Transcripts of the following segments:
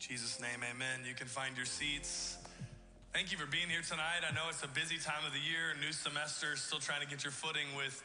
Jesus' name, amen. You can find your seats. Thank you for being here tonight. I know it's a busy time of the year, new semester, still trying to get your footing with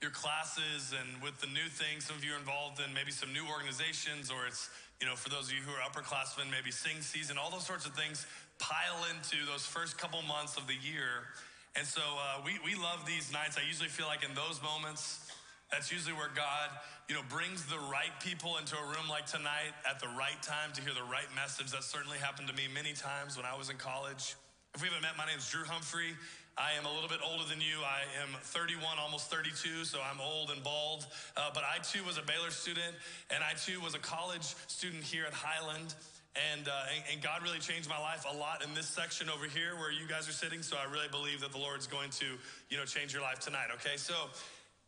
your classes and with the new things. Some of you are involved in maybe some new organizations, or it's, you know, for those of you who are upperclassmen, maybe sing season, all those sorts of things pile into those first couple months of the year. And so uh, we, we love these nights. I usually feel like in those moments, that's usually where God, you know, brings the right people into a room like tonight at the right time to hear the right message. That certainly happened to me many times when I was in college. If we haven't met, my name is Drew Humphrey. I am a little bit older than you. I am 31, almost 32, so I'm old and bald. Uh, but I too was a Baylor student, and I too was a college student here at Highland. And, uh, and, and God really changed my life a lot in this section over here where you guys are sitting. So I really believe that the Lord's going to, you know, change your life tonight. Okay, so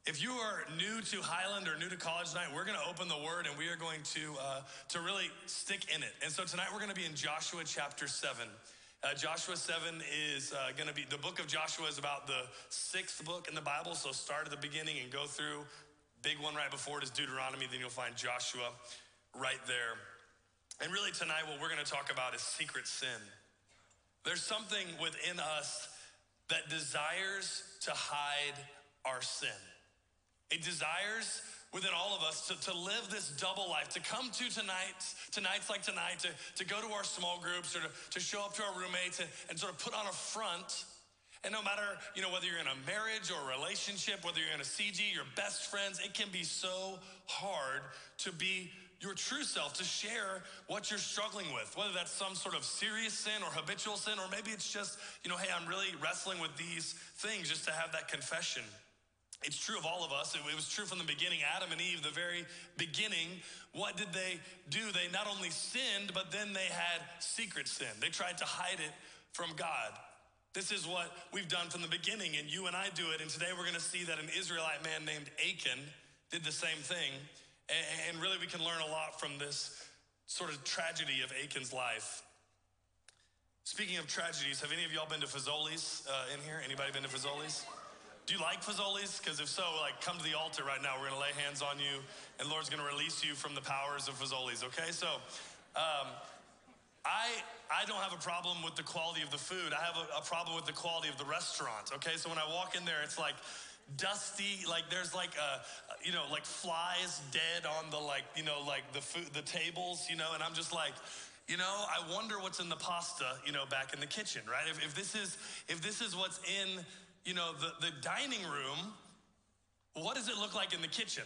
if you are new to Highland or new to college tonight, we're going to open the Word and we are going to uh, to really stick in it. And so tonight we're going to be in Joshua chapter seven. Uh, Joshua 7 is uh, going to be, the book of Joshua is about the sixth book in the Bible. So start at the beginning and go through. Big one right before it is Deuteronomy, then you'll find Joshua right there. And really, tonight, what we're going to talk about is secret sin. There's something within us that desires to hide our sin. It desires within all of us to, to live this double life, to come to tonight, tonight's like tonight, to, to go to our small groups or to, to show up to our roommates and, and sort of put on a front. And no matter, you know, whether you're in a marriage or a relationship, whether you're in a CG, your best friends, it can be so hard to be your true self, to share what you're struggling with, whether that's some sort of serious sin or habitual sin, or maybe it's just, you know, hey, I'm really wrestling with these things, just to have that confession. It's true of all of us. It, was true from the beginning. Adam and Eve, the very beginning, what did they do? They not only sinned, but then they had secret sin. They tried to hide it from God. This is what we've done from the beginning, and you and I do it. And today we're going to see that an Israelite man named Achan did the same thing. And really, we can learn a lot from this sort of tragedy of Achan's life. Speaking of tragedies, have any of y'all been to Fazoli's uh, in here? Anybody been to Fazoli's? Do you like Fazoli's? Because if so, like come to the altar right now. We're gonna lay hands on you, and Lord's gonna release you from the powers of Fazoli's. Okay, so um, I I don't have a problem with the quality of the food. I have a, a problem with the quality of the restaurant. Okay, so when I walk in there, it's like dusty like there's like a you know like flies dead on the like you know like the food the tables you know and i'm just like you know i wonder what's in the pasta you know back in the kitchen right if, if this is if this is what's in you know the, the dining room what does it look like in the kitchen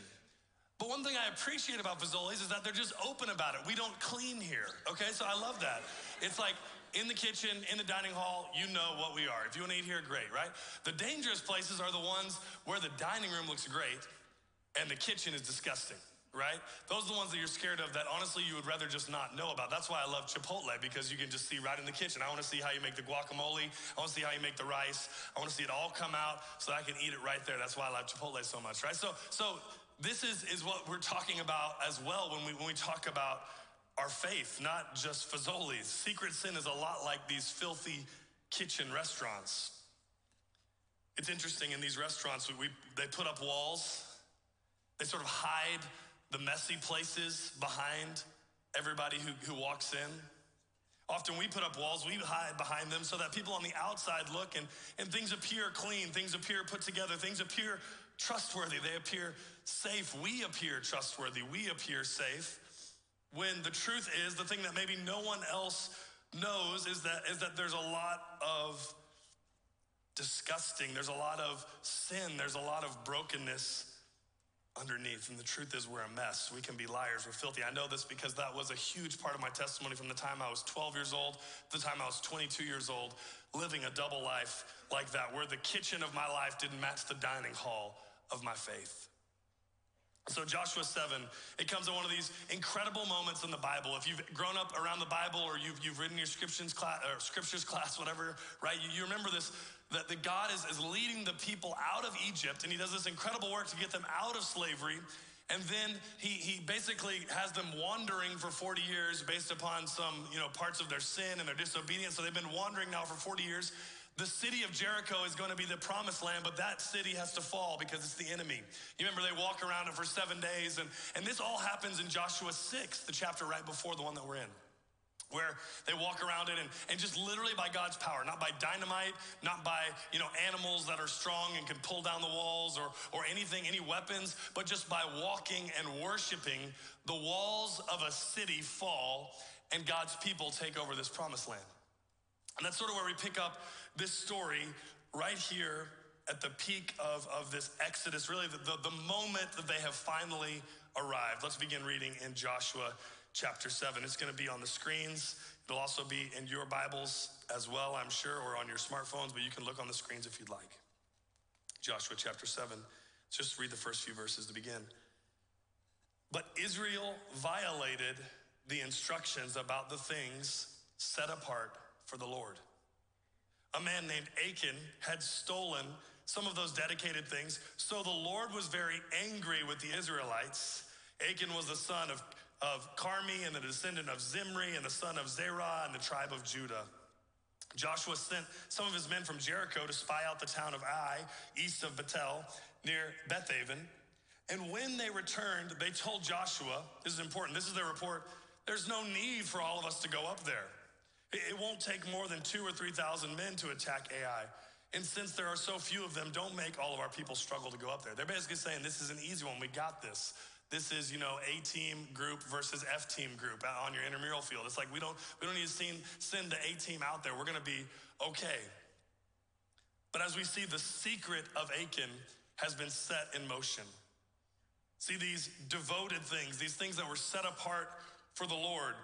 but one thing I appreciate about Fazoli's is that they're just open about it. We don't clean here, okay? So I love that. It's like in the kitchen, in the dining hall, you know what we are. If you want to eat here, great, right? The dangerous places are the ones where the dining room looks great and the kitchen is disgusting right? Those are the ones that you're scared of that honestly you would rather just not know about. That's why I love Chipotle because you can just see right in the kitchen. I want to see how you make the guacamole. I want to see how you make the rice. I want to see it all come out so I can eat it right there. That's why I love Chipotle so much, right? So, so this is, is what we're talking about as well when we, when we talk about our faith, not just Fazoli's. Secret sin is a lot like these filthy kitchen restaurants. It's interesting in these restaurants, we, they put up walls, they sort of hide the messy places behind everybody who, who walks in. Often we put up walls, we hide behind them so that people on the outside look and, and things appear clean, things appear put together, things appear trustworthy, they appear safe. We appear trustworthy, we appear safe. When the truth is, the thing that maybe no one else knows is that, is that there's a lot of disgusting, there's a lot of sin, there's a lot of brokenness underneath. And the truth is, we're a mess. We can be liars. We're filthy. I know this because that was a huge part of my testimony from the time I was 12 years old to the time I was 22 years old, living a double life like that, where the kitchen of my life didn't match the dining hall of my faith. So, Joshua 7, it comes in one of these incredible moments in the Bible. If you've grown up around the Bible or you've, you've written your scriptures class, or scriptures class, whatever, right? You, you remember this that, that God is, is leading the people out of Egypt and he does this incredible work to get them out of slavery. And then he, he basically has them wandering for 40 years based upon some, you know, parts of their sin and their disobedience. So they've been wandering now for 40 years. The city of Jericho is going to be the promised land, but that city has to fall because it's the enemy. You remember they walk around it for seven days, and, and this all happens in Joshua 6, the chapter right before the one that we're in. Where they walk around it and, and just literally by God's power, not by dynamite, not by, you know, animals that are strong and can pull down the walls or, or anything, any weapons, but just by walking and worshiping, the walls of a city fall and God's people take over this promised land. And that's sort of where we pick up this story right here at the peak of, of this Exodus, really the, the, the moment that they have finally arrived. Let's begin reading in Joshua chapter 7. It's going to be on the screens. It'll also be in your Bibles as well, I'm sure, or on your smartphones, but you can look on the screens if you'd like. Joshua chapter 7. Just read the first few verses to begin. But Israel violated the instructions about the things set apart for the Lord. A man named Achan had stolen some of those dedicated things, so the Lord was very angry with the Israelites. Achan was the son of of Carmi and the descendant of Zimri and the son of Zerah and the tribe of Judah. Joshua sent some of his men from Jericho to spy out the town of Ai, east of Bethel, near Bethaven. And when they returned, they told Joshua, this is important, this is their report, there's no need for all of us to go up there. It won't take more than two or 3,000 men to attack Ai. And since there are so few of them, don't make all of our people struggle to go up there. They're basically saying this is an easy one. We got this. This is, you know, A team group versus F team group on your intramural field. It's like we don't we don't need to send, send the A team out there. We're gonna be okay. But as we see, the secret of Achan has been set in motion. See, these devoted things, these things that were set apart for the Lord,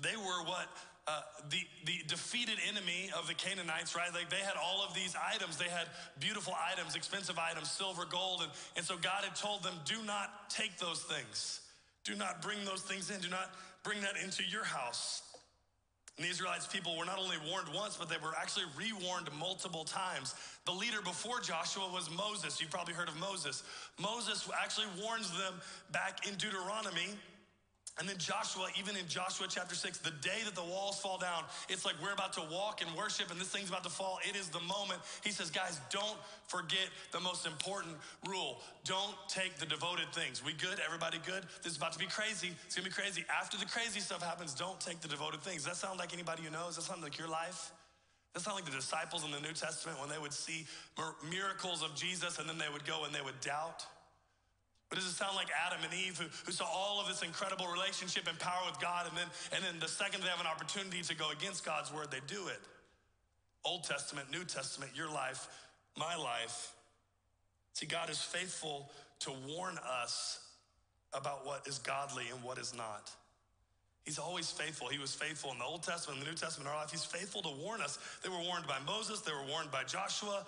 they were what uh, the, the defeated enemy of the Canaanites, right? Like they had all of these items. They had beautiful items, expensive items, silver, gold. And, and so God had told them, do not take those things. Do not bring those things in. Do not bring that into your house. And the Israelites people were not only warned once, but they were actually rewarned multiple times. The leader before Joshua was Moses. You've probably heard of Moses. Moses actually warns them back in Deuteronomy and then Joshua, even in Joshua chapter 6, the day that the walls fall down, it's like we're about to walk and worship and this thing's about to fall. It is the moment. He says, guys, don't forget the most important rule. Don't take the devoted things. We good? Everybody good? This is about to be crazy. It's gonna be crazy. After the crazy stuff happens, don't take the devoted things. Does that sound like anybody you know? Does that sound like your life? That's not like the disciples in the New Testament when they would see miracles of Jesus and then they would go and they would doubt. But does it sound like Adam and Eve who, who saw all of this incredible relationship and power with God, and then, and then the second they have an opportunity to go against God's word, they do it? Old Testament, New Testament, your life, my life. See, God is faithful to warn us about what is godly and what is not. He's always faithful. He was faithful in the Old Testament, in the New Testament, in our life. He's faithful to warn us. They were warned by Moses, they were warned by Joshua,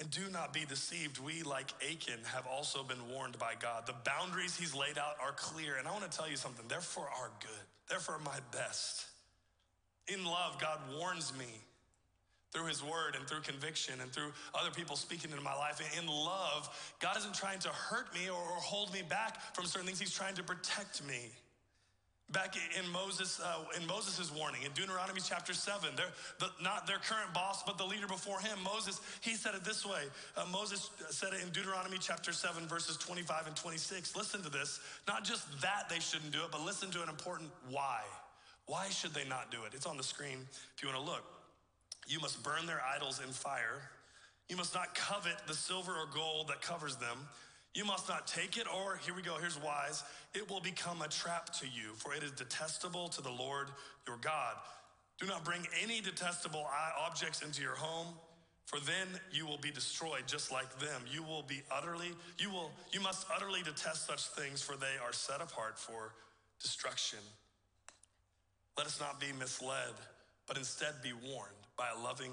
and do not be deceived. We, like Achan, have also been warned by God. The boundaries he's laid out are clear. And I want to tell you something they're for our good, they're for my best. In love, God warns me through his word and through conviction and through other people speaking into my life. In love, God isn't trying to hurt me or, hold me back from certain things, he's trying to protect me. Back in Moses, uh, in Moses' warning in Deuteronomy chapter seven, they're the, not their current boss, but the leader before him, Moses. He said it this way. Uh, Moses said it in Deuteronomy chapter seven, verses 25 and 26. Listen to this. Not just that they shouldn't do it, but listen to an important why. Why should they not do it? It's on the screen if you want to look. You must burn their idols in fire. You must not covet the silver or gold that covers them. You must not take it, or here we go, here's wise. It will become a trap to you, for it is detestable to the Lord your God. Do not bring any detestable objects into your home, for then you will be destroyed just like them. You will be utterly, you will, you must utterly detest such things, for they are set apart for destruction. Let us not be misled, but instead be warned by a loving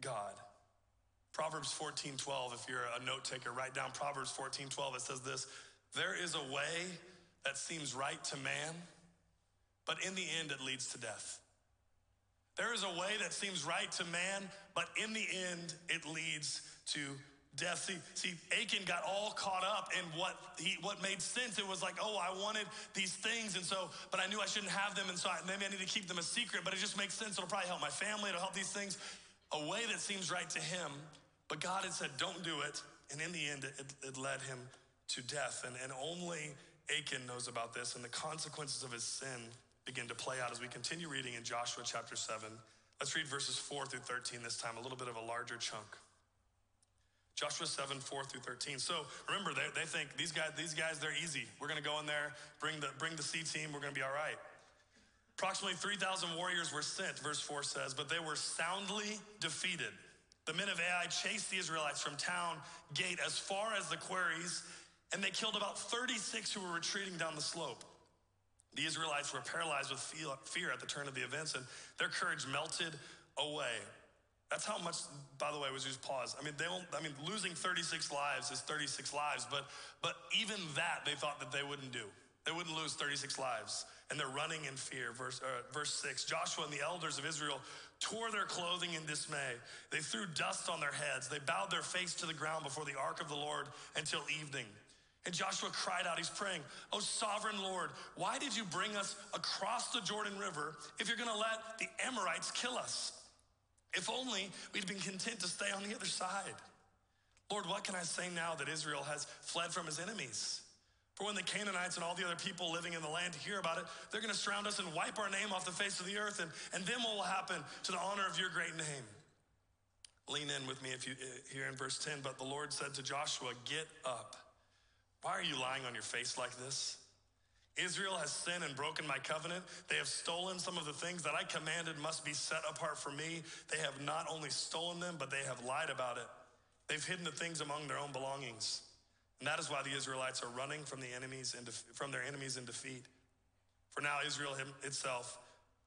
God. Proverbs 14 12, if you're a note taker, write down Proverbs 14 12. It says this There is a way that seems right to man, but in the end it leads to death. There is a way that seems right to man, but in the end it leads to death. See, see, Achan got all caught up in what he what made sense. It was like, oh, I wanted these things, and so, but I knew I shouldn't have them, and so I, maybe I need to keep them a secret. But it just makes sense. It'll probably help my family. It'll help these things. A way that seems right to him, but God had said, don't do it. And in the end, it, it led him to death. And, and only Achan knows about this and the consequences of his sin. begin to play out as we continue reading in Joshua chapter 7. Let's read verses 4 through 13 this time, a little bit of a larger chunk. Joshua 7, 4 through 13. So remember, they, they think these guys, these guys, they're easy. We're gonna go in there, bring the bring the C team, we're gonna be all right. Approximately 3,000 warriors were sent, verse 4 says, but they were soundly defeated. The men of Ai chased the Israelites from town gate as far as the quarries, and they killed about 36 who were retreating down the slope. The Israelites were paralyzed with fear at the turn of the events, and their courage melted away. That's how much, by the way, was just pause. I mean, they I mean, losing 36 lives is 36 lives, but but even that they thought that they wouldn't do. They wouldn't lose 36 lives. And they're running in fear. Verse, uh, verse 6 Joshua and the elders of Israel tore their clothing in dismay. They threw dust on their heads. They bowed their face to the ground before the ark of the Lord until evening. And Joshua cried out, he's praying, Oh, sovereign Lord, why did you bring us across the Jordan River if you're gonna let the Amorites kill us? If only we'd been content to stay on the other side. Lord, what can I say now that Israel has fled from his enemies? For when the Canaanites and all the other people living in the land hear about it, they're going to surround us and wipe our name off the face of the earth. And, and then what will happen to the honor of your great name? Lean in with me if you eh, here in verse 10. But the Lord said to Joshua, Get up. Why are you lying on your face like this? Israel has sinned and broken my covenant. They have stolen some of the things that I commanded must be set apart for me. They have not only stolen them, but they have lied about it. They've hidden the things among their own belongings. And that is why the Israelites are running from the enemies and from their enemies in defeat. For now Israel itself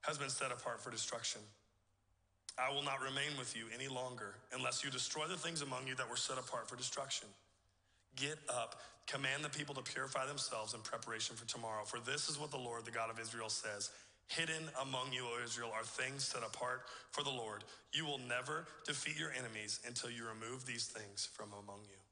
has been set apart for destruction. I will not remain with you any longer unless you destroy the things among you that were set apart for destruction. Get up, command the people to purify themselves in preparation for tomorrow. For this is what the Lord, the God of Israel, says Hidden among you, O Israel, are things set apart for the Lord. You will never defeat your enemies until you remove these things from among you.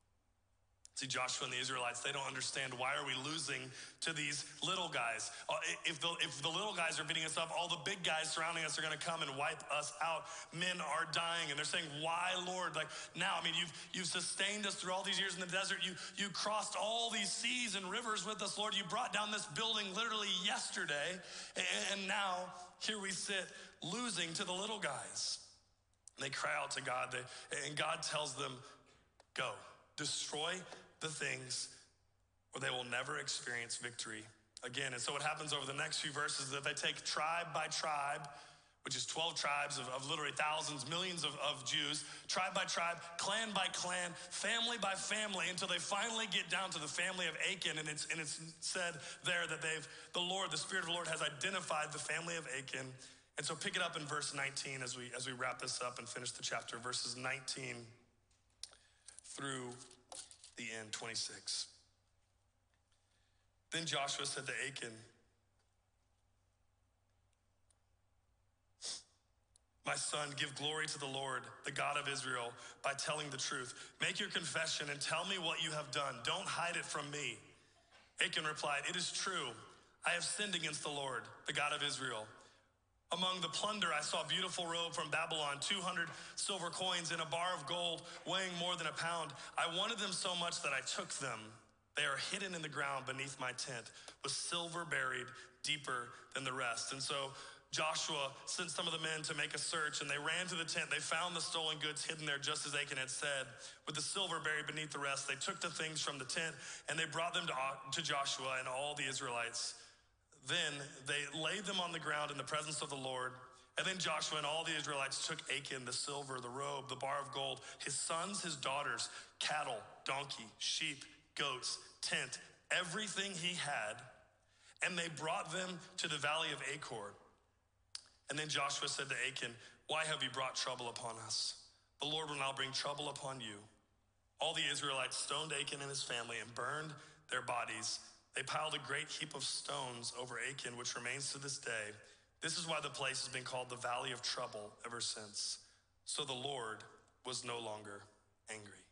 See, Joshua and the Israelites, they don't understand why are we losing to these little guys? Uh, if the, if the little guys are beating us up, all the big guys surrounding us are going to come and wipe us out. Men are dying, and they're saying, why, Lord? Like now, I mean, you've, you've sustained us through all these years in the desert. You, you crossed all these seas and rivers with us, Lord. You brought down this building literally yesterday, and, and now here we sit losing to the little guys. And They cry out to God, they, and God tells them, go, destroy the things or they will never experience victory again. And so what happens over the next few verses is that they take tribe by tribe, which is 12 tribes of, of literally thousands, millions of, of Jews, tribe by tribe, clan by clan, family by family, until they finally get down to the family of Achan. And it's, and it's said there that they've, the Lord, the Spirit of the Lord has identified the family of Achan. And so pick it up in verse 19 as we, as we wrap this up and finish the chapter, verses 19 through the end, 26. Then Joshua said to Achan, My son, give glory to the Lord, the God of Israel, by telling the truth. Make your confession and tell me what you have done. Don't hide it from me. Achan replied, It is true. I have sinned against the Lord, the God of Israel. Among the plunder, I saw a beautiful robe from Babylon, 200 silver coins, and a bar of gold weighing more than a pound. I wanted them so much that I took them. They are hidden in the ground beneath my tent, with silver buried deeper than the rest. And so Joshua sent some of the men to make a search, and they ran to the tent. They found the stolen goods hidden there, just as Achan had said, with the silver buried beneath the rest. They took the things from the tent, and they brought them to, to Joshua and all the Israelites. Then they laid them on the ground in the presence of the Lord. And then Joshua and all the Israelites took Achan, the silver, the robe, the bar of gold, his sons, his daughters, cattle, donkey, sheep, goats, tent, everything he had, and they brought them to the valley of Achor. And then Joshua said to Achan, Why have you brought trouble upon us? The Lord will now bring trouble upon you. All the Israelites stoned Achan and his family and burned their bodies they piled a great heap of stones over Achan, which remains to this day. This is why the place has been called the Valley of Trouble ever since. So the Lord was no longer angry.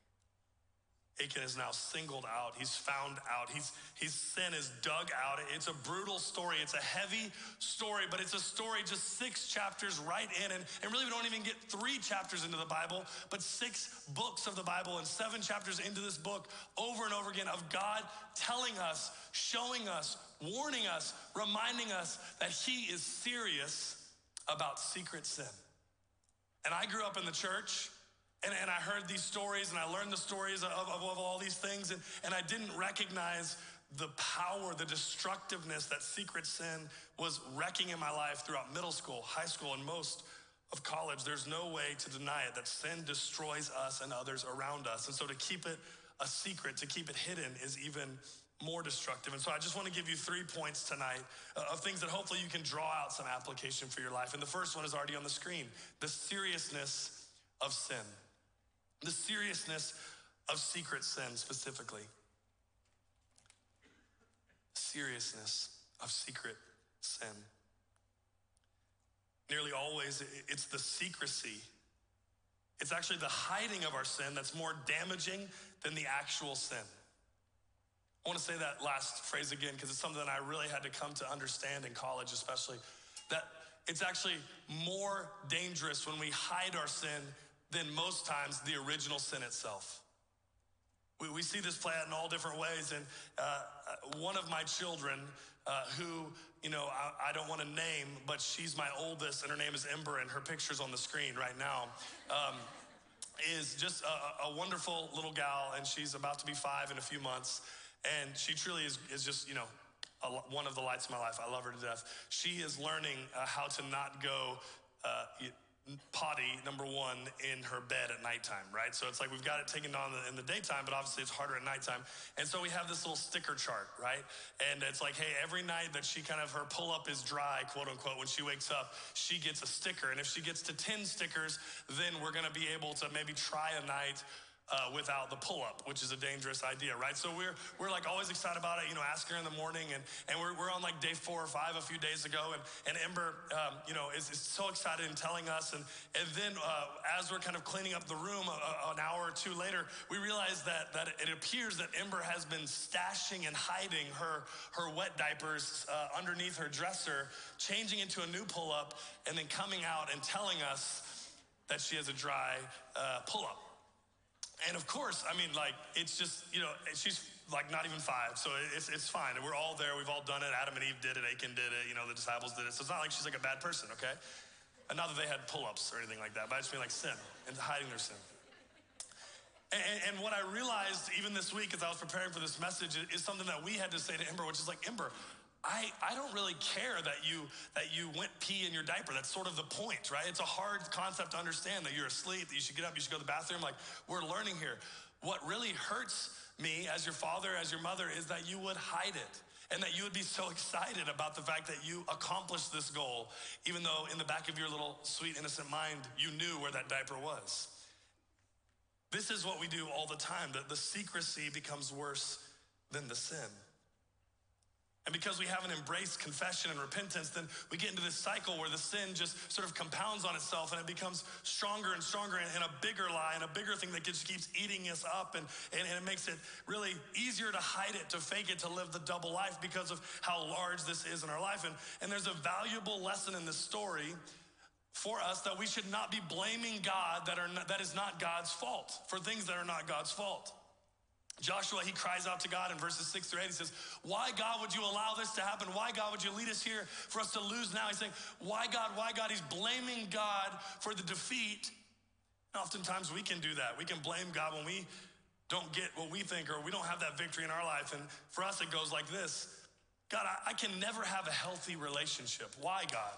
Achan is now singled out. He's found out. He's, his sin is dug out. It's a brutal story. It's a heavy story, but it's a story just six chapters right in. And, and really, we don't even get three chapters into the Bible, but six books of the Bible and seven chapters into this book over and over again of God telling us, showing us, warning us, reminding us that He is serious about secret sin. And I grew up in the church. And, and I heard these stories and I learned the stories of, of, of all these things, and, and I didn't recognize the power, the destructiveness that secret sin was wrecking in my life throughout middle school, high school, and most of college. There's no way to deny it that sin destroys us and others around us. And so to keep it a secret, to keep it hidden, is even more destructive. And so I just want to give you three points tonight uh, of things that hopefully you can draw out some application for your life. And the first one is already on the screen the seriousness of sin, the seriousness of secret sin specifically. Seriousness of secret sin. Nearly always, it's the secrecy. It's actually the hiding of our sin that's more damaging than the actual sin. I want to say that last phrase again because it's something I really had to come to understand in college, especially. That it's actually more dangerous when we hide our sin than most times the original sin itself. We, we see this play out in all different ways. And uh, uh one of my children, uh, who, you know, I, I don't want to name, but she's my oldest, and her name is Ember, and her picture's on the screen right now. Um, is just a, a wonderful little gal, and she's about to be five in a few months. And she truly is, is just, you know, a, one of the lights of my life. I love her to death. She is learning uh, how to not go uh, potty, number one, in her bed at nighttime, right? So it's like we've got it taken on in the daytime, but obviously it's harder at nighttime. And so we have this little sticker chart, right? And it's like, hey, every night that she kind of, her pull up is dry, quote unquote, when she wakes up, she gets a sticker. And if she gets to 10 stickers, then we're gonna be able to maybe try a night uh, without the pull-up, which is a dangerous idea, right? So we're we're like always excited about it. You know, ask her in the morning, and and we're, we're on like day four or five a few days ago, and and Ember, um, you know, is, is, so excited and telling us, and and then uh, as we're kind of cleaning up the room a, a, an hour or two later, we realize that that it appears that Ember has been stashing and hiding her her wet diapers uh, underneath her dresser, changing into a new pull-up, and then coming out and telling us that she has a dry uh, pull-up. And of course, I mean, like, it's just, you know, she's like not even five, so it's, it's fine. We're all there. We've all done it. Adam and Eve did it. Achan did it. You know, the disciples did it. So it's not like she's like a bad person, okay? And not that they had pull ups or anything like that, but I just mean like sin and hiding their sin. And, and, what I realized even this week as I was preparing for this message is something that we had to say to Ember, which is like, Ember, I, I don't really care that you that you went pee in your diaper. That's sort of the point, right? It's a hard concept to understand that you're asleep, that you should get up, you should go to the bathroom. Like we're learning here. What really hurts me as your father, as your mother, is that you would hide it. And that you would be so excited about the fact that you accomplished this goal, even though in the back of your little sweet, innocent mind, you knew where that diaper was. This is what we do all the time, that the secrecy becomes worse than the sin. And because we haven't embraced confession and repentance, then we get into this cycle where the sin just sort of compounds on itself and it becomes stronger and stronger and, a bigger lie and a bigger thing that just keeps eating us up. And, and, and it makes it really easier to hide it, to fake it, to live the double life because of how large this is in our life. And, and there's a valuable lesson in this story for us that we should not be blaming God that, are not, that is not God's fault for things that are not God's fault. Joshua, he cries out to God in verses six through eight. He says, Why, God, would you allow this to happen? Why, God, would you lead us here for us to lose now? He's saying, Why, God, why, God? He's blaming God for the defeat. And oftentimes we can do that. We can blame God when we don't get what we think or we don't have that victory in our life. And for us, it goes like this God, I, I can never have a healthy relationship. Why, God?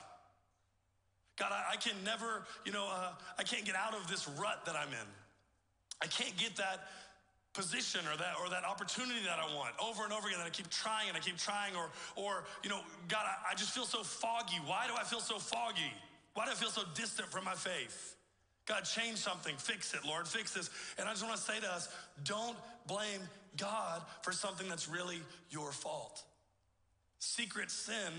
God, I, I can never, you know, uh, I can't get out of this rut that I'm in. I can't get that position or that or that opportunity that I want over and over again that I keep trying and I keep trying or or you know God I, I, just feel so foggy. Why do I feel so foggy? Why do I feel so distant from my faith? God change something. Fix it Lord. Fix this. And I just want to say to us don't blame God for something that's really your fault. Secret sin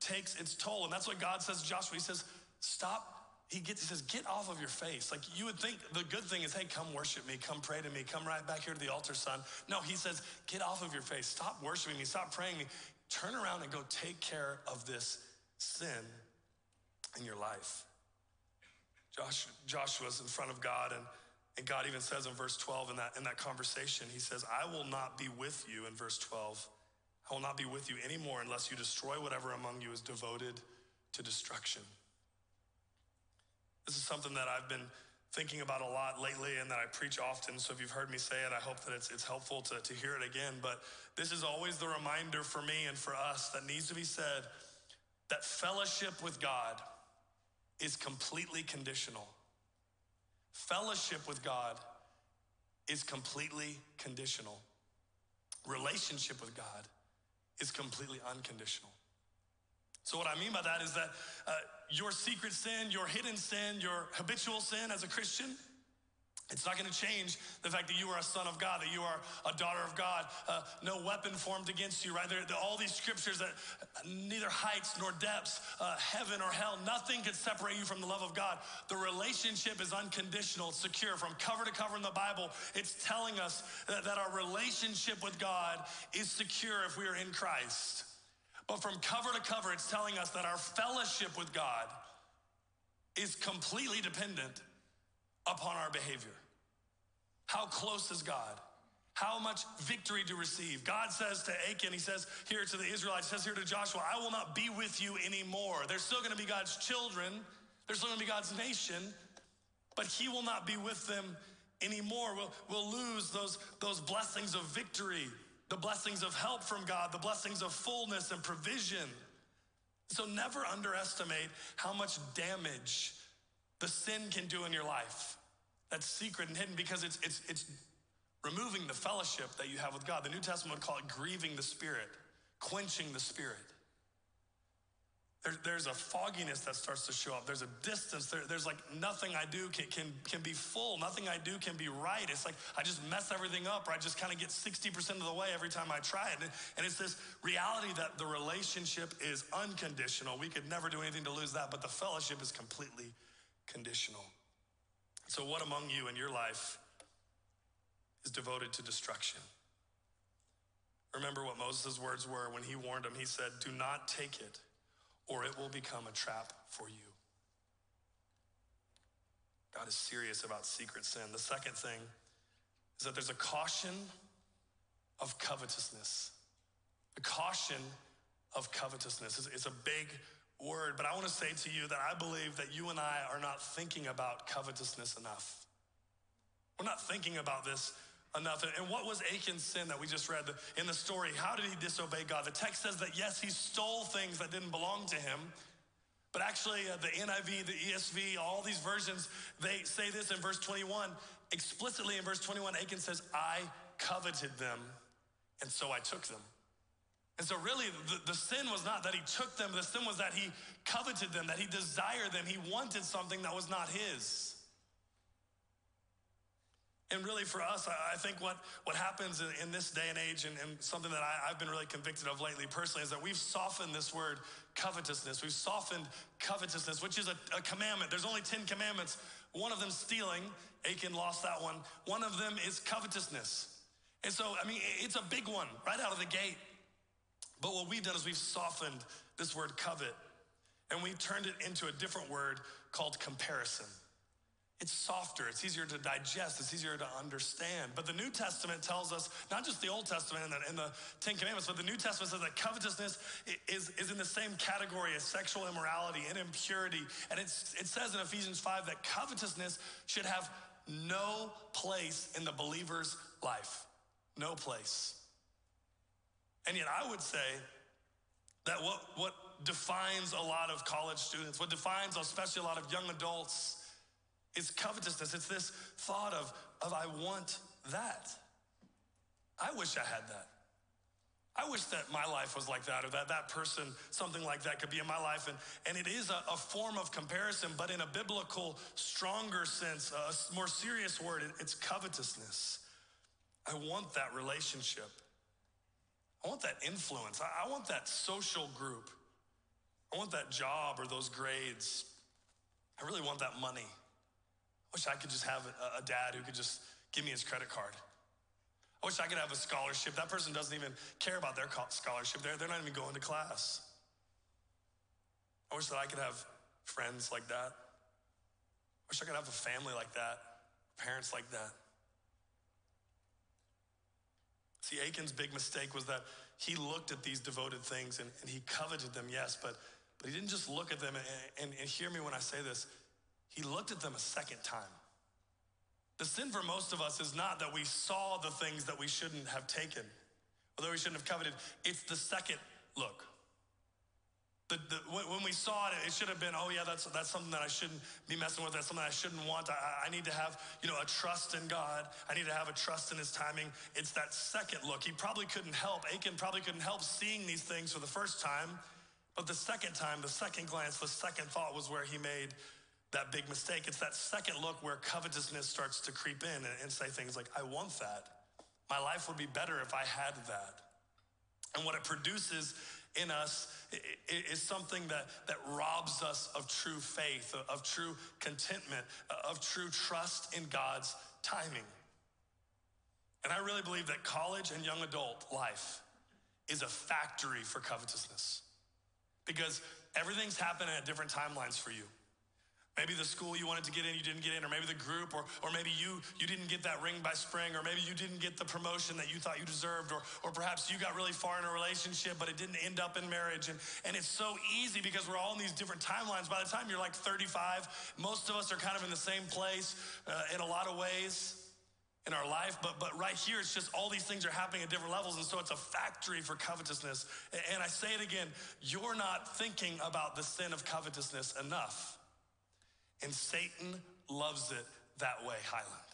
takes its toll. And that's what God says to Joshua. He says stop he gets, he says, get off of your face. Like you would think the good thing is, hey, come worship me, come pray to me, come right back here to the altar, son. No, he says, get off of your face. Stop worshiping me, stop praying me. Turn around and go take care of this sin in your life. Josh, Joshua's in front of God, and, and God even says in verse 12 in that, in that conversation, he says, I will not be with you in verse 12 I will not be with you anymore unless you destroy whatever among you is devoted to destruction. This is something that I've been thinking about a lot lately and that I preach often. So if you've heard me say it, I hope that it's, it's helpful to, to hear it again. But this is always the reminder for me and for us that needs to be said that fellowship with God is completely conditional. Fellowship with God is completely conditional. Relationship with God is completely unconditional. So, what I mean by that is that uh, your secret sin, your hidden sin, your habitual sin as a Christian, it's not going to change the fact that you are a son of God, that you are a daughter of God. Uh, no weapon formed against you, right? There, all these scriptures that neither heights nor depths, uh, heaven or hell, nothing can separate you from the love of God. The relationship is unconditional, it's secure. From cover to cover in the Bible, it's telling us that, that our relationship with God is secure if we are in Christ. But from cover to cover, it's telling us that our fellowship with God is completely dependent upon our behavior. How close is God? How much victory to receive? God says to Achan, He says here to the Israelites, says here to Joshua, I will not be with you anymore. They're still going to be God's children, they're still going to be God's nation, but He will not be with them anymore. We'll, we'll lose those, those blessings of victory, the blessings of help from God, the blessings of fullness and provision. So never underestimate how much damage the sin can do in your life that's secret and hidden because it's, it's, it's removing the fellowship that you have with God. The New Testament would call it grieving the Spirit, quenching the Spirit. There, there's a fogginess that starts to show up. There's a distance. There, there's like nothing I do can, can, can be full. Nothing I do can be right. It's like I just mess everything up or I just kind of get 60% of the way every time I try it. And, and it's this reality that the relationship is unconditional. We could never do anything to lose that, but the fellowship is completely conditional. So, what among you in your life is devoted to destruction? Remember what Moses' words were when he warned him. He said, Do not take it, or it will become a trap for you. God is serious about secret sin. The second thing is that there's a caution of covetousness. The caution of covetousness is, a big word, but I want to say to you that I believe that you and I are not thinking about covetousness enough. We're not thinking about this enough. And what was Achan's sin that we just read in the story? How did he disobey God? The text says that yes, he stole things that didn't belong to him. But actually, uh, the NIV, the ESV, all these versions, they say this in verse 21. Explicitly in verse 21, Achan says, I coveted them, and so I took them. And so, really, the, the, sin was not that he took them, the sin was that he coveted them, that he desired them. He wanted something that was not his. And really, for us, I, think what, what happens in, this day and age, and, and something that I, I've been really convicted of lately personally, is that we've softened this word covetousness. We've softened covetousness, which is a, a commandment. There's only 10 commandments. One of them stealing, Achan lost that one. One of them is covetousness. And so, I mean, it's a big one right out of the gate. But what we've done is we've softened this word covet and we turned it into a different word called comparison. It's softer, it's easier to digest, it's easier to understand. But the New Testament tells us, not just the Old Testament and the, and the Ten Commandments, but the New Testament says that covetousness is, is in the same category as sexual immorality and impurity. And it says in Ephesians 5 that covetousness should have no place in the believer's life. No place. And yet, I would say that what, what defines a lot of college students, what defines especially a lot of young adults, is covetousness. It's this thought of, of I want that. I wish I had that. I wish that my life was like that, or that that person, something like that, could be in my life. And, and it is a, a form of comparison, but in a biblical, stronger sense, a more serious word, it, it's covetousness. I want that relationship. I want that influence. I, I want that social group. I want that job or those grades. I really want that money. Wish I could just have a, a dad who could just give me his credit card. I wish I could have a scholarship. That person doesn't even care about their scholarship. They're, they're not even going to class. I wish that I could have friends like that. I wish I could have a family like that, parents like that. See, Achan's big mistake was that he looked at these devoted things and, and he coveted them, yes, but, but he didn't just look at them. And, and, and hear me when I say this, he looked at them a second time. The sin for most of us is not that we saw the things that we shouldn't have taken, although we shouldn't have coveted. It's the second look. The, the, when we saw it, it should have been, oh yeah, that's, that's something that I shouldn't be messing with. That's something I shouldn't want. I, I need to have, you know, a trust in God. I need to have a trust in his timing. It's that second look. He probably couldn't help, Achan probably couldn't help seeing these things for the first time. But the second time, the second glance, the second thought was where he made that big mistake. It's that second look where covetousness starts to creep in and, and say things like, I want that. My life would be better if I had that. And what it produces in us is something that, that robs us of true faith, of true contentment, of true trust in God's timing. And I really believe that college and young adult life is a factory for covetousness because everything's happening at different timelines for you. Maybe the school you wanted to get in, you didn't get in, or maybe the group, or, or maybe you, you didn't get that ring by spring, or maybe you didn't get the promotion that you thought you deserved, or, or perhaps you got really far in a relationship, but it didn't end up in marriage. And, and it's so easy because we're all in these different timelines. By the time you're like 35, most of us are kind of in the same place uh, in a lot of ways in our life, but but right here it's just all these things are happening at different levels, and so it's a factory for covetousness. And I say it again, you're not thinking about the sin of covetousness enough. And Satan loves it that way, Highland.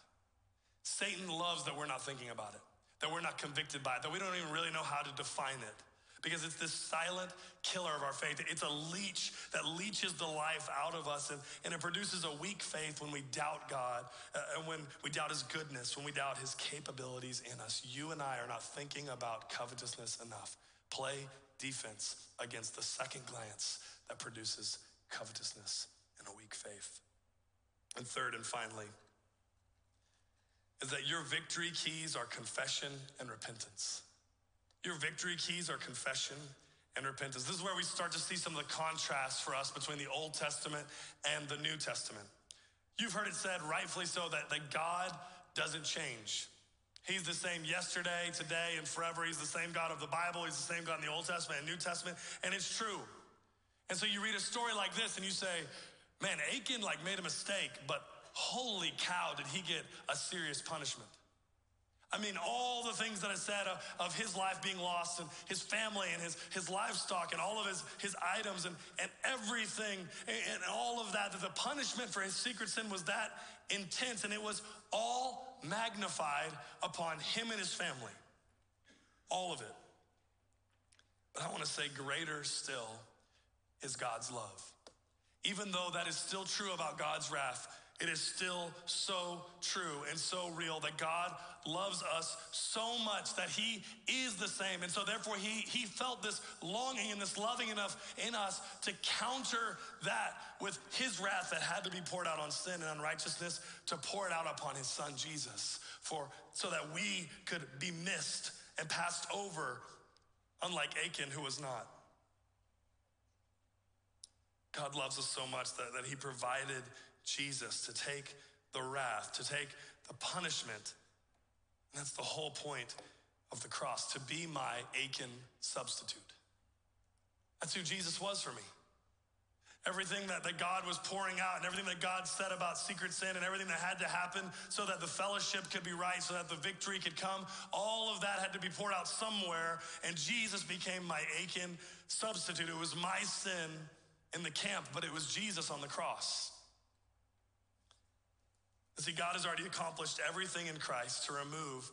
Satan loves that we're not thinking about it, that we're not convicted by it, that we don't even really know how to define it. Because it's this silent killer of our faith. It's a leech that leeches the life out of us, and, and it produces a weak faith when we doubt God, uh, and when we doubt His goodness, when we doubt His capabilities in us. You and I are not thinking about covetousness enough. Play defense against the second glance that produces covetousness and a weak faith. And third and finally, is that your victory keys are confession and repentance. Your victory keys are confession and repentance. This is where we start to see some of the contrast for us between the Old Testament and the New Testament. You've heard it said, rightfully so, that, that God doesn't change. He's the same yesterday, today, and forever. He's the same God of the Bible. He's the same God in the Old Testament and New Testament, and it's true. And so you read a story like this and you say, man, Achan like made a mistake, but holy cow, did he get a serious punishment. I mean, all the things that I said of, of, his life being lost and his family and his, his livestock and all of his, his items and, and everything and, and all of that, that the punishment for his secret sin was that intense and it was all magnified upon him and his family. All of it. But I want to say, greater still is God's love. Even though that is still true about God's wrath, it is still so true and so real that God loves us so much that He is the same. And so, therefore, He, he felt this longing and this loving enough in us to counter that with His wrath that had to be poured out on sin and unrighteousness, to pour it out upon His Son Jesus, for, so that we could be missed and passed over, unlike Achan, who was not. God loves us so much that, that He provided Jesus to take the wrath, to take the punishment. And that's the whole point of the cross, to be my Achan substitute. That's who Jesus was for me. Everything that, that God was pouring out and everything that God said about secret sin and everything that had to happen so that the fellowship could be right, so that the victory could come, all of that had to be poured out somewhere. And Jesus became my Achan substitute. It was my sin in the camp, but it was Jesus on the cross. See, God has already accomplished everything in Christ to remove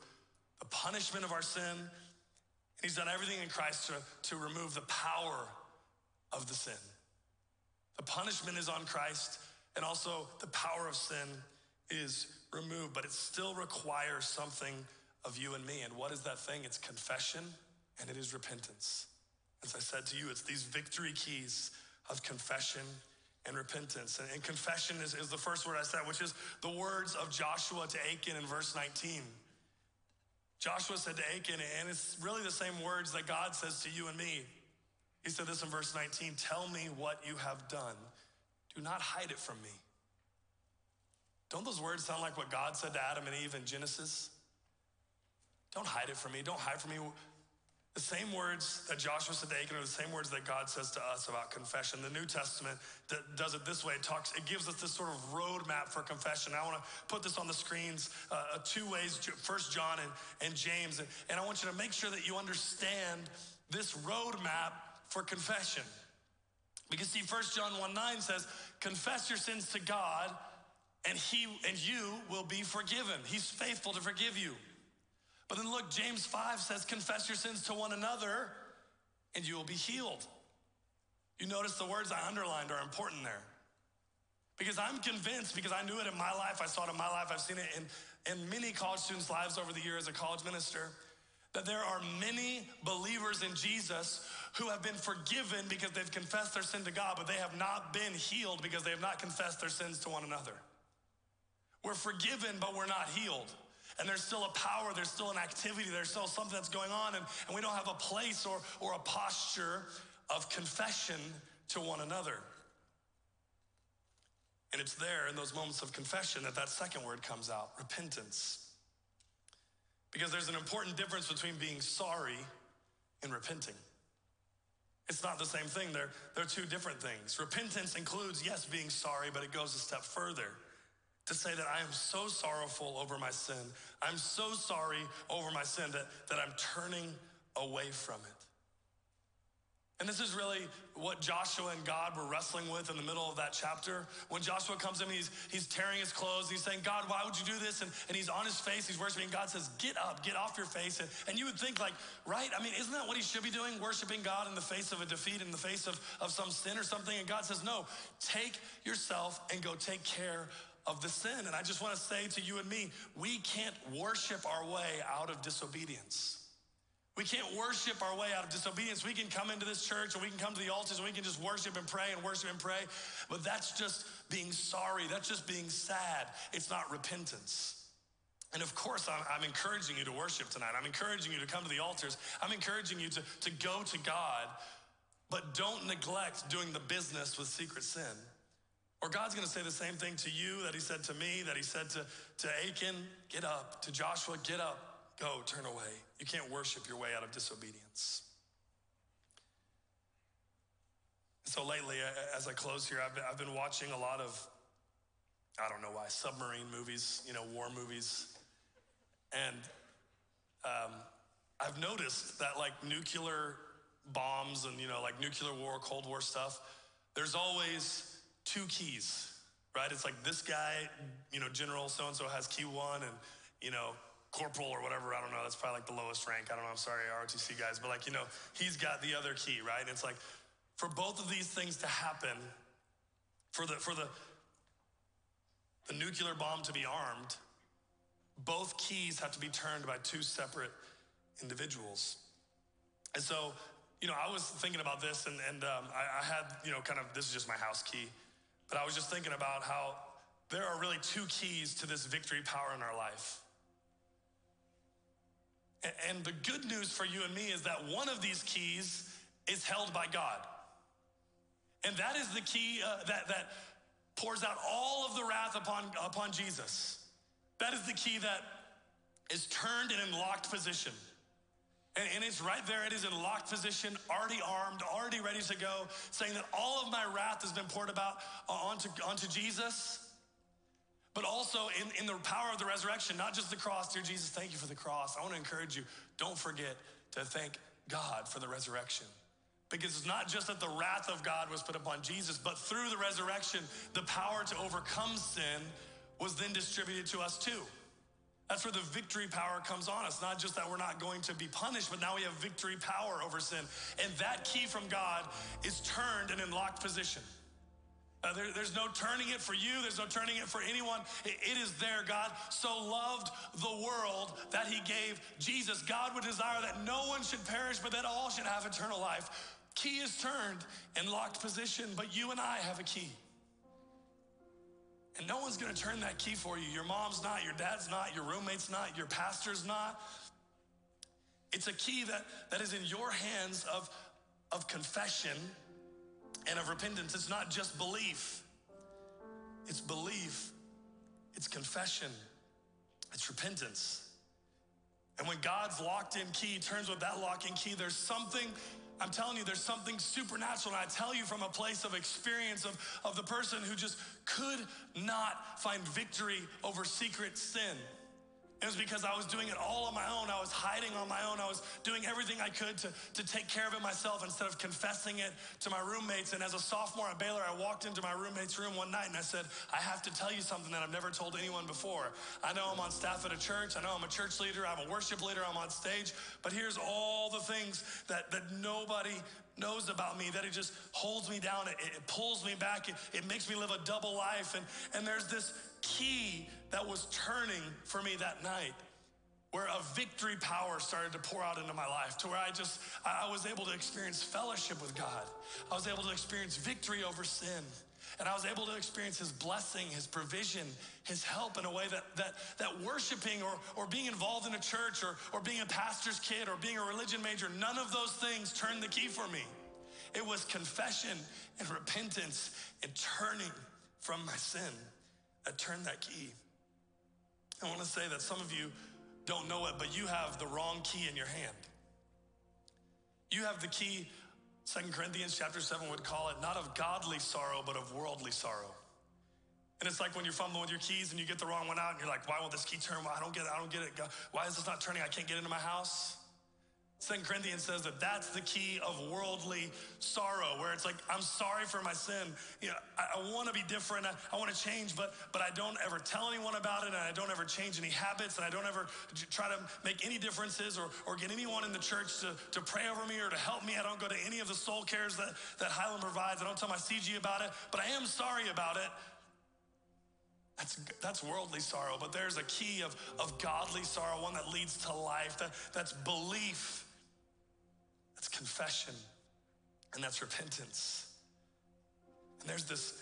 the punishment of our sin. And He's done everything in Christ to, to remove the power of the sin. The punishment is on Christ, and also the power of sin is removed, but it still requires something of you and me. And what is that thing? It's confession and it is repentance. As I said to you, it's these victory keys of confession and repentance. And, and confession is, is the first word I said, which is the words of Joshua to Achan in verse 19. Joshua said to Achan, and it's really the same words that God says to you and me. He said this in verse 19 Tell me what you have done. Do not hide it from me. Don't those words sound like what God said to Adam and Eve in Genesis? Don't hide it from me. Don't hide from me The same words that Joshua said to Achan are the same words that God says to us about confession. The New Testament does it this way. It talks, it gives us this sort of roadmap for confession. I want to put this on the screens uh, uh two ways, First John and, and James. And, I want you to make sure that you understand this roadmap for confession. Because see, First John 1 9 says, confess your sins to God, and he and you will be forgiven. He's faithful to forgive you. But then look, James 5 says, confess your sins to one another and you will be healed. You notice the words I underlined are important there. Because I'm convinced, because I knew it in my life, I saw it in my life, I've seen it in, in many college students' lives over the years as a college minister, that there are many believers in Jesus who have been forgiven because they've confessed their sin to God, but they have not been healed because they have not confessed their sins to one another. We're forgiven, but we're not healed. And there's still a power, there's still an activity, there's still something that's going on, and, and we don't have a place or, or a posture of confession to one another. And it's there in those moments of confession that that second word comes out repentance. Because there's an important difference between being sorry and repenting. It's not the same thing, they're, they're two different things. Repentance includes, yes, being sorry, but it goes a step further to say that I am so sorrowful over my sin. I'm so sorry over my sin that, that I'm turning away from it. And this is really what Joshua and God were wrestling with in the middle of that chapter. When Joshua comes in, he's, he's tearing his clothes. He's saying, God, why would you do this? And, and he's on his face. He's worshiping. God says, Get up, get off your face. And, and you would think, like, right? I mean, isn't that what he should be doing? Worshiping God in the face of a defeat, in the face of, of some sin or something? And God says, No, take yourself and go take care of the sin. And I just want to say to you and me, we can't worship our way out of disobedience. We can't worship our way out of disobedience. We can come into this church and we can come to the altars and we can just worship and pray and worship and pray, but that's just being sorry. That's just being sad. It's not repentance. And of course, I'm, I'm, encouraging you to worship tonight. I'm encouraging you to come to the altars. I'm encouraging you to, to go to God, but don't neglect doing the business with secret sin. Or God's gonna say the same thing to you that He said to me, that He said to, to Achan, get up, to Joshua, get up, go, turn away. You can't worship your way out of disobedience. So lately, as I close here, I've been, I've been watching a lot of, I don't know why, submarine movies, you know, war movies. And um, I've noticed that like nuclear bombs and, you know, like nuclear war, Cold War stuff, there's always two keys, right? It's like this guy, you know, General so and so has key one, and, you know, corporal or whatever, I don't know, that's probably like the lowest rank. I don't know, I'm sorry, ROTC guys, but like, you know, he's got the other key, right? And it's like, for both of these things to happen, for the, for the, the nuclear bomb to be armed, both keys have to be turned by two separate individuals. And so, you know, I was thinking about this and, and um, I, I had, you know, kind of, this is just my house key. But I was just thinking about how there are really two keys to this victory power in our life. And the good news for you and me is that one of these keys is held by God. And that is the key uh, that, that pours out all of the wrath upon, upon Jesus. That is the key that is turned in a locked position. And, and it's right there, it is in locked position, already armed, already ready to go, saying that all of my wrath has been poured about uh, onto, onto Jesus, but also in, in the power of the resurrection, not just the cross. Dear Jesus, thank you for the cross. I want to encourage you, don't forget to thank God for the resurrection. Because it's not just that the wrath of God was put upon Jesus, but through the resurrection, the power to overcome sin was then distributed to us too. That's where the victory power comes on us. Not just that we're not going to be punished, but now we have victory power over sin. And that key from God is turned and in locked position. Uh, there, there's no turning it for you. There's no turning it for anyone. It, it is there. God so loved the world that he gave Jesus. God would desire that no one should perish, but that all should have eternal life. Key is turned in locked position, but you and I have a key. And no one's gonna turn that key for you. Your mom's not, your dad's not, your roommate's not, your pastor's not. It's a key that, that is in your hands of, of confession and of repentance. It's not just belief, it's belief, it's confession, it's repentance. And when God's locked in key turns with that lock in key, there's something, I'm telling you, there's something supernatural. And I tell you from a place of experience of, of the person who just could not find victory over secret sin. It was because I was doing it all on my own. I was hiding on my own. I was doing everything I could to, to take care of it myself instead of confessing it to my roommates. And as a sophomore at Baylor, I walked into my roommate's room one night and I said, I have to tell you something that I've never told anyone before. I know I'm on staff at a church. I know I'm a church leader. I'm a worship leader. I'm on stage. But here's all the things that, that nobody knows about me, that it just holds me down. It, it pulls me back. It, it makes me live a double life. And, and there's this key that was turning for me that night where a victory power started to pour out into my life to where I just, I was able to experience fellowship with God. I was able to experience victory over sin. And I was able to experience his blessing, his provision, his help in a way that, that, that worshiping or, or being involved in a church or, or being a pastor's kid or being a religion major, none of those things turned the key for me. It was confession and repentance and turning from my sin that turned that key. I want to say that some of you don't know it, but you have the wrong key in your hand. You have the key, Second Corinthians chapter 7 would call it, not of godly sorrow, but of worldly sorrow. And it's like when you're fumbling with your keys and you get the wrong one out and you're like, why won't this key turn? I don't get it. I don't get it. Why is this not turning? I can't get into my house. Second Corinthians says that that's the key of worldly sorrow, where it's like, I'm sorry for my sin. You know, I, I want to be different. I, I want to change, but but I don't ever tell anyone about it, and I don't ever change any habits, and I don't ever try to make any differences or, or get anyone in the church to, to pray over me or to help me. I don't go to any of the soul cares that, that Highland provides. I don't tell my CG about it, but I am sorry about it. That's, that's worldly sorrow, but there's a key of, of godly sorrow, one that leads to life, that, that's belief that's confession, and that's repentance. And there's this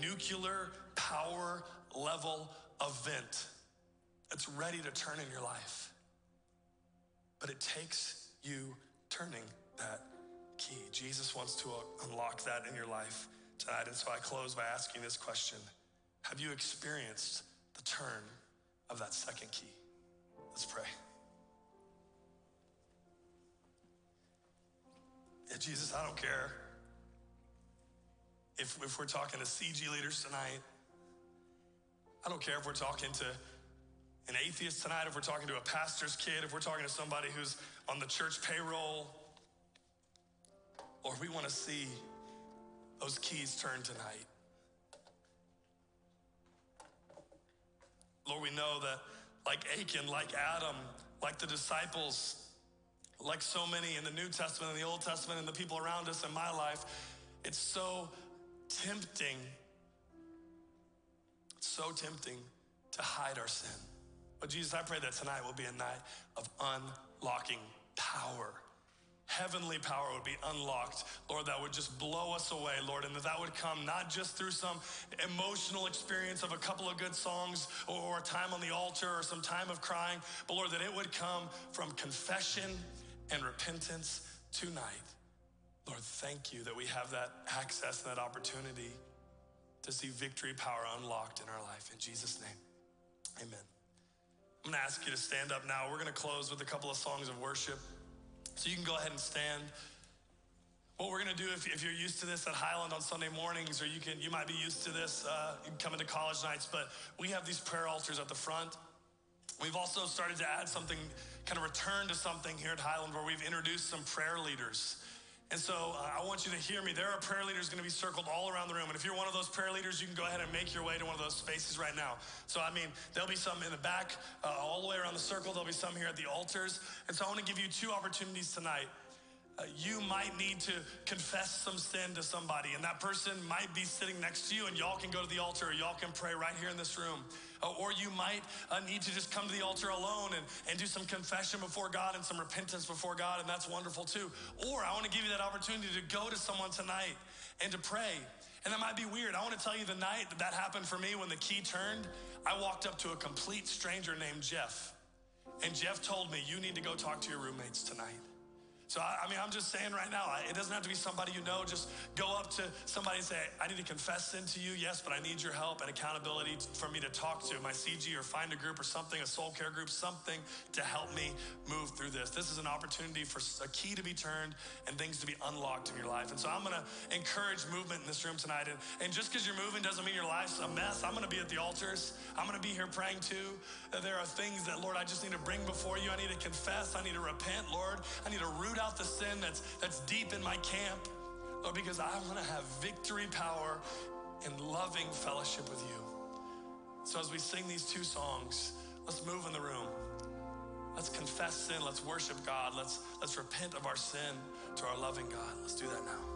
nuclear power level event that's ready to turn in your life. But it takes you turning that key. Jesus wants to unlock that in your life tonight. And so I close by asking this question Have you experienced the turn of that second key? Let's pray. Jesus, I don't care if, if we're talking to CG leaders tonight. I don't care if we're talking to an atheist tonight, if we're talking to a pastor's kid, if we're talking to somebody who's on the church payroll. Lord, we want to see those keys turn tonight. Lord, we know that like Achan, like Adam, like the disciples, like so many in the New Testament and the Old Testament and the people around us in my life, it's so tempting, it's so tempting to hide our sin. But Jesus, I pray that tonight will be a night of unlocking power. Heavenly power would be unlocked, Lord, that would just blow us away, Lord, and that that would come not just through some emotional experience of a couple of good songs or, a time on the altar or some time of crying, but Lord, that it would come from confession and repentance tonight. Lord, thank you that we have that access and that opportunity to see victory power unlocked in our life. In Jesus' name, amen. I'm gonna ask you to stand up now. We're gonna close with a couple of songs of worship. So you can go ahead and stand. What we're gonna do, if, if you're used to this at Highland on Sunday mornings, or you can, you might be used to this uh, coming to college nights, but we have these prayer altars at the front. We've also started to add something kind of return to something here at Highland where we've introduced some prayer leaders. And so uh, I want you to hear me. There are prayer leaders going to be circled all around the room. And if you're one of those prayer leaders, you can go ahead and make your way to one of those spaces right now. So, I mean, there'll be some in the back, uh, all the way around the circle. There'll be some here at the altars. And so I want to give you two opportunities tonight. Uh, you might need to confess some sin to somebody, and that person might be sitting next to you, and y'all can go to the altar, or y'all can pray right here in this room. Uh, or you might uh, need to just come to the altar alone and, and do some confession before God and some repentance before God, and that's wonderful too. Or I want to give you that opportunity to go to someone tonight and to pray. And that might be weird. I want to tell you the night that that happened for me when the key turned, I walked up to a complete stranger named Jeff. And Jeff told me, You need to go talk to your roommates tonight. So, I, I mean, I'm just saying right now, it doesn't have to be somebody you know. Just go up to somebody and say, I need to confess sin to you, yes, but I need your help and accountability for me to talk to my CG or find a group or something, a soul care group, something to help me move through this. This is an opportunity for a key to be turned and things to be unlocked in your life. And so I'm gonna encourage movement in this room tonight. And, and just because you're moving doesn't mean your life's a mess. I'm gonna be at the altars. I'm gonna be here praying too. There are things that, Lord, I just need to bring before you. I need to confess. I need to repent, Lord. I need to root out the sin that's that's deep in my camp. Lord, because I want to have victory power and loving fellowship with you. So as we sing these two songs, let's move in the room. Let's confess sin. Let's worship God. Let's let's repent of our sin to our loving God. Let's do that now.